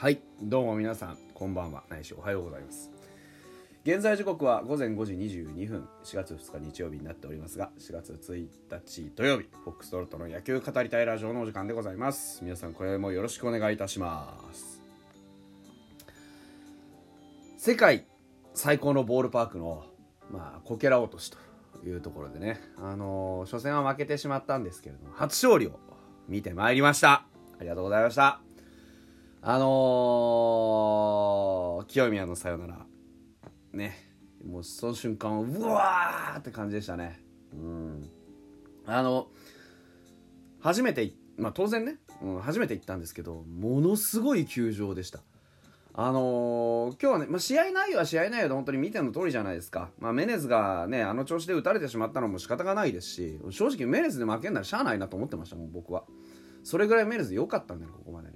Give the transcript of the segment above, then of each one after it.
はいどうも皆さんこんばんは。ないしおはようございます。現在時刻は午前5時22分。4月2日日曜日になっておりますが4月1日土曜日フォックストロットの野球語りたいラジオのお時間でございます。皆さんこれもよろしくお願いいたします。世界最高のボールパークのまあこけら落としというところでね。あのー初戦は負けてしまったんですけれども初勝利を見てまいりました。ありがとうございました。あのー、清宮のさよなら。ね。もうその瞬間うわーって感じでしたね。うん。あの初めてまあ当然ね、うん、初めて行ったんですけどものすごい球場でした。あのー今日はね、まあ、試合内容は試合内容で本当に見ての通りじゃないですか、まあ、メネズがねあの調子で打たれてしまったのも仕方がないですし正直メネズで負けんならしゃあないなと思ってましたもん僕は。それぐらいメネズ良かったんだよここまでね。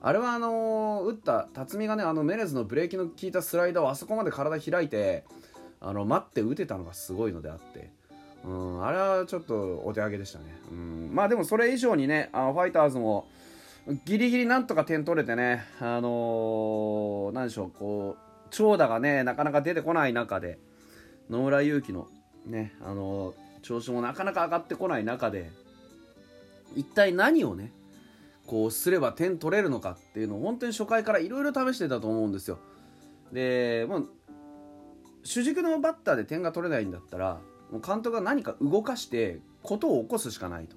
あれはあのー打った辰巳がねあのメネズのブレーキの効いたスライダーをあそこまで体開いてあの待って打てたのがすごいのであって。うんあれはちょっとお手上げでしたね。うんまあでもそれ以上にねあファイターズもギリギリなんとか点取れてねあのー、なんでしょうこう長打がねなかなか出てこない中で野村勇輝のねあのー調子もなかなか上がってこない中で一体何をねこうすれば点取れるのかっていうのを本当に初回からいろいろ試してたと思うんですよ。でもう主軸のバッターで点が取れないんだったらもう監督が何か動かしてことを起こすしかないと。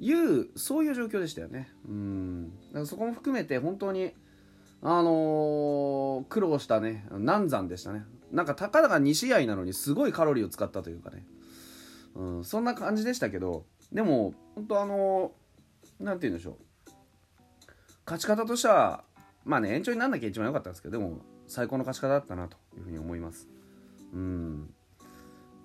いうそういう状況でしたよね。うん。だからそこも含めて本当にあのー苦労したね。難産でしたね。なんかたかだか2試合なのにすごいカロリーを使ったというかね、うん、そんな感じでしたけどでも本当あのーて言うんでしょう。勝ち方としてはまあね延長になんなきゃ一番良かったんですけどでも最高の勝ち方だったなというふうに思います。うん。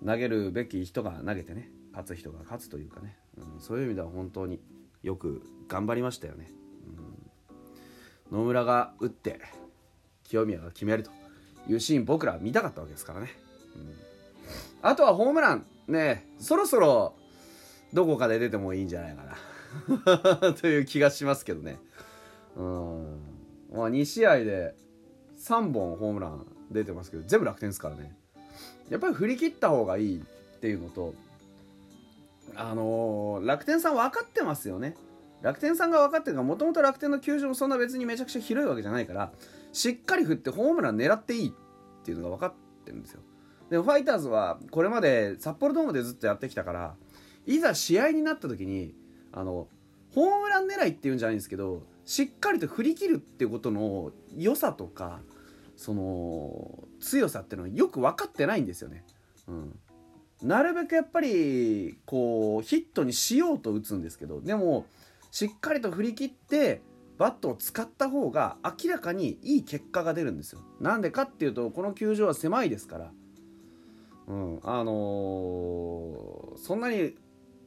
投げるべき人が投げてね勝つ人が勝つというかね、うん、そういう意味では本当によく頑張りましたよね、うん、野村が打って清宮が決めるというシーン僕ら見たかったわけですからね、うん、あとはホームラン。ねそろそろどこかで出てもいいんじゃないかな。という気がしますけどね。うん。まあ2試合で3本ホームラン出てますけど全部楽天ですからね。やっぱり振り切った方がいいっていうのとあのー楽天さん分かってますよね。楽天さんが分かってるからもともと楽天の球場もそんな別にめちゃくちゃ広いわけじゃないからしっかり振ってホームラン狙っていいっていうのが分かってるんですよ。でもファイターズはこれまで札幌ドームでずっとやってきたからいざ試合になった時にあのホームラン狙いっていうんじゃないんですけどしっかりと振り切るっていうことの良さとかその強さっていうのはよく分かってないんですよね。うん、なるべくやっぱりこうヒットにしようと打つんですけどでもしっかりと振り切ってバットを使った方が明らかにいい結果が出るんですよ。なんでかっていうとこの球場は狭いですから、うん、あのーそんなに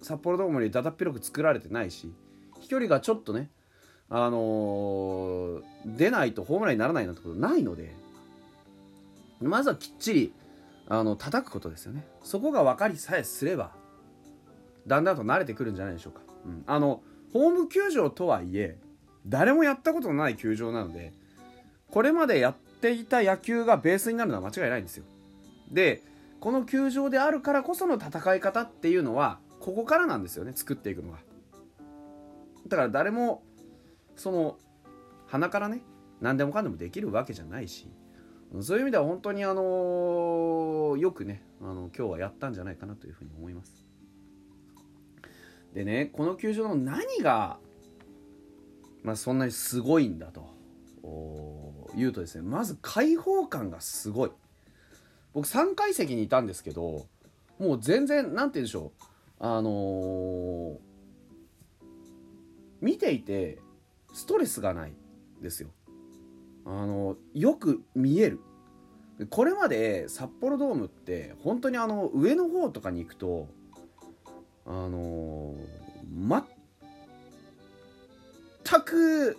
札幌ドームにだだっ広く作られてないし飛距離がちょっとねあの出ないとホームランにならないなんてことないのでまずはきっちりあの叩くことですよね。そこが分かりさえすればだんだんと慣れてくるんじゃないでしょうか、うん、あのホーム球場とはいえ誰もやったことのない球場なのでこれまでやっていた野球がベースになるのは間違いないんですよ。でこの球場であるからこその戦い方っていうのはここからなんですよね作っていくのがだから誰もその鼻からね何でもかんでもできるわけじゃないしそういう意味では本当にあのよくねあの今日はやったんじゃないかなというふうに思います。でねこの球場の何が、まあ、そんなにすごいんだとお言うとですねまず開放感がすごい。僕3階席にいたんですけどもう全然なんて言うんでしょうあのー見ていてストレスがないですよ。あのよく見える。これまで札幌ドームって本当にあの上の方とかに行くとあの全く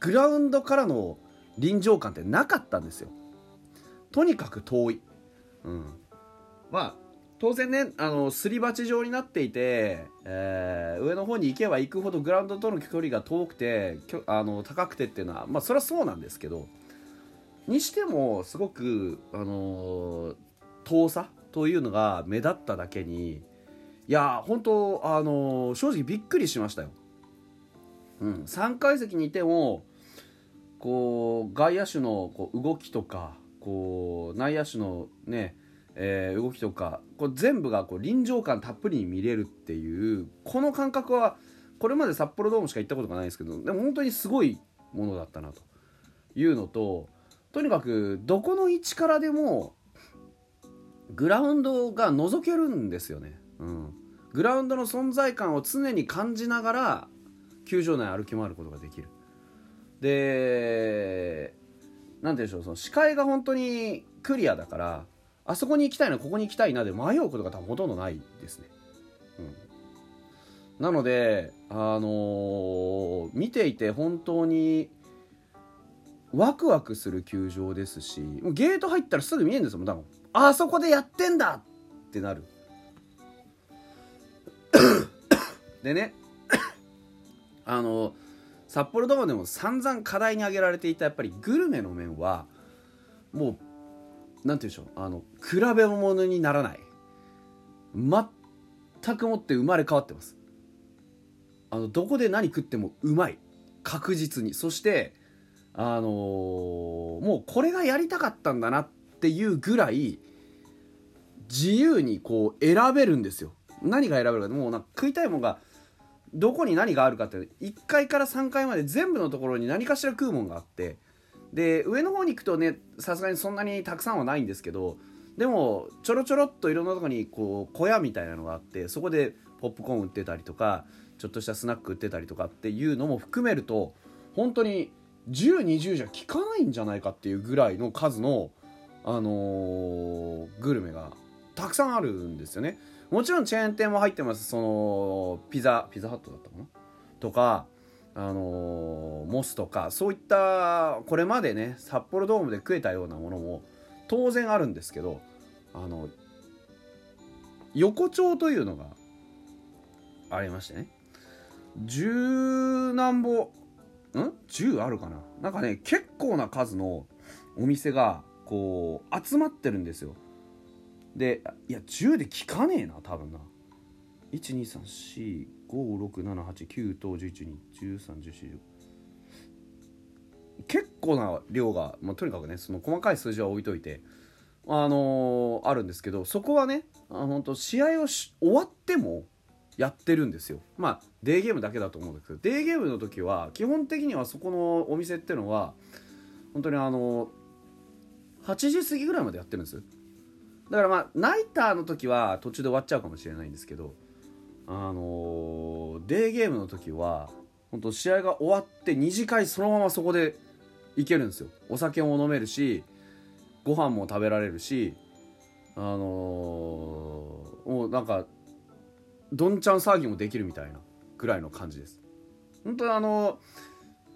グラウンドからの臨場感ってなかったんですよ。とにかく遠い、うん、まあ当然ねあのすり鉢状になっていて、えー、上の方に行けば行くほどグラウンドとの距離が遠くてあの高くてっていうのはまあそれはそうなんですけどにしてもすごくあの遠さというのが目立っただけにいや本当あの正直びっくりしましたよ。うん、3階席にいてもこう外野手のこう動きとかこう内野手のねえー、動きとかこれ全部がこう臨場感たっぷりに見れるっていうこの感覚はこれまで札幌ドームしか行ったことがないですけどでも本当にすごいものだったなというのととにかくどこの位置からでもグラウンドが覗けるんですよね、うん、グラウンドの存在感を常に感じながら球場内歩き回ることができる。で何て言うんでしょうその視界が本当にクリアだからあそこに行きたいなここに行きたいなで迷うことが多分ほとんどないですね。うん、なので、あのー、見ていて本当にワクワクする球場ですしゲート入ったらすぐ見えるんですよ多分。あそこでやってんだ!ってなる。でね あの札幌ドームでも散々課題に挙げられていたやっぱりグルメの面はもう何て言うんでしょう。あの比べ物にならない。全くもって生まれ変わってます。あのどこで何食ってもうまい。確実に。そしてあのー、もうこれがやりたかったんだなっていうぐらい自由にこう選べるんですよ。何が選べるかもうなんか食いたいもんがどこに何があるかって1階から3階まで全部のところに何かしら食うもんがあってで上の方に行くとねさすがにそんなにたくさんはないんですけどでもちょろちょろっといろんなとこにこう小屋みたいなのがあってそこでポップコーン売ってたりとかちょっとしたスナック売ってたりとかっていうのも含めると本当に1020じゃ効かないんじゃないかっていうぐらいの数の、あのー、グルメがたくさんあるんですよね。もちろんチェーン店も入ってます。そのピザピザハットだったかな？とかあのモスとかそういったこれまでね札幌ドームで食えたようなものも当然あるんですけどあの横丁というのがありましてね。十何本ん？10あるかな？なんかね結構な数のお店がこう集まってるんですよ。でいや10で聞かねえな多分な。1 2 3 4 56789101213141結構な量が、まあ、とにかくねその細かい数字は置いといてあのー、あるんですけどそこはねあ本当試合をし終わってもやってるんですよ。まあデーゲームだけだと思うんですけどデーゲームの時は基本的にはそこのお店っていうのは本当にあのー、8時過ぎぐらいまでやってるんです。だからまあナイターの時は途中で終わっちゃうかもしれないんですけどあの、デーゲームの時は本当試合が終わって2次会そのままそこで行けるんですよ。お酒も飲めるしご飯も食べられるしあのー、もうなんかどんちゃん騒ぎもできるみたいなぐらいの感じです。本当あの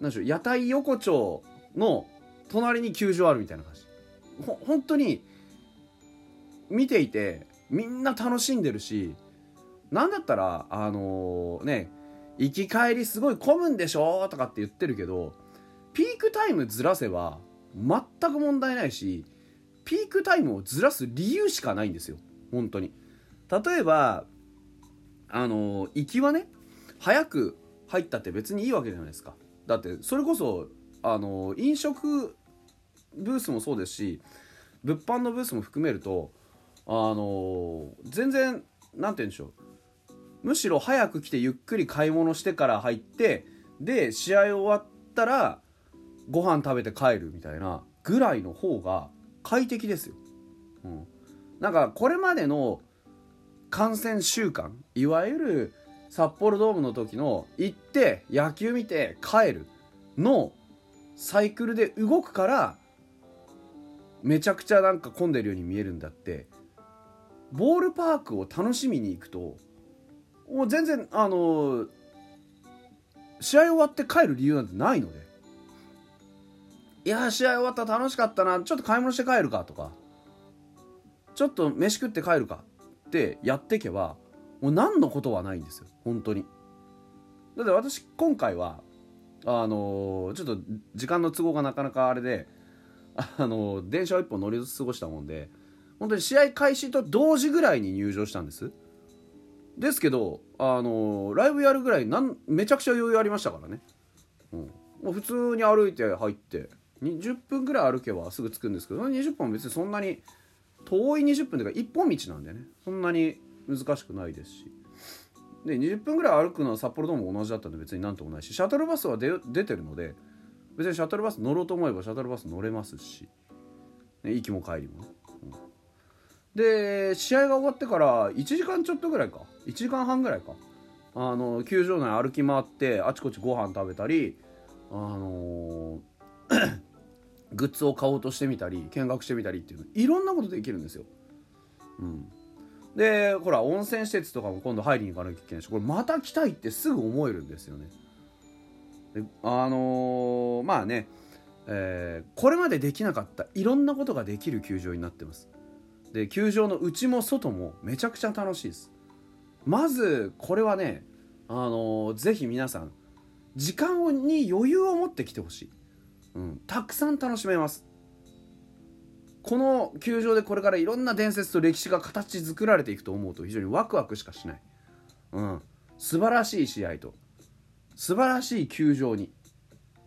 何でしょう屋台横丁の隣に球場あるみたいな感じ。ほ本当に見ていてみんな楽しんでるしなんだったらあのー、ね行き帰りすごい混むんでしょとかって言ってるけどピークタイムずらせば全く問題ないしピークタイムをずらす理由しかないんですよ。本当に。例えばあのー、行きはね早く入ったって別にいいわけじゃないですか。だってそれこそあのー、飲食ブースもそうですし物販のブースも含めるとあの全然何て言うんでしょう。むしろ早く来てゆっくり買い物してから入ってで試合終わったらご飯食べて帰るみたいなぐらいの方が快適ですよ。うん、なんかこれまでの観戦習慣いわゆる札幌ドームの時の行って野球見て帰るのサイクルで動くからめちゃくちゃなんか混んでるように見えるんだってボールパークを楽しみに行くともう全然あの試合終わって帰る理由なんてないのでいや試合終わった楽しかったな。ちょっと買い物して帰るかとか。ちょっと飯食って帰るかってやってけばもう何のことはないんですよ。本当に。だって私今回はあのちょっと時間の都合がなかなかあれであの電車を一本乗り過ごしたもんで本当に試合開始と同時ぐらいに入場したんです。ですけどあのライブやるぐらいなんめちゃくちゃ余裕ありましたからね、うん、もう普通に歩いて入って20分ぐらい歩けばすぐ着くんですけど20分は別にそんなに遠い20分というか一本道なんでね。そんなに難しくないですし。で20分ぐらい歩くのは札幌ドームも同じだったんで別になんともないしシャトルバスは出てるので別にシャトルバス乗ろうと思えばシャトルバス乗れますし、ね、行きも帰りもね、で試合が終わってから1時間ちょっとぐらいか1時間半ぐらいかあの球場内歩き回ってあちこちご飯食べたりあのー グッズを買おうとしてみたり見学してみたりっていういろんなことできるんですよ。うん、でほら温泉施設とかも今度入りに行かなきゃいけないしこれまた来たいってすぐ思えるんですよね。であのーまあね、えーこれまでできなかったいろんなことができる球場になってます。で球場の内も外もめちゃくちゃ楽しいです。まずこれはね、あのーぜひ皆さん時間に余裕を持ってきてほしい。うん、たくさん楽しめます。この球場でこれからいろんな伝説と歴史が形作られていくと思うと非常にワクワクしかしない、うん、素晴らしい試合と素晴らしい球場に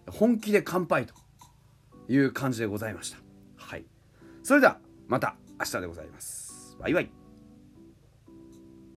本気で乾杯という感じでございました。はい。それではまた。明日でございます。バイバイ。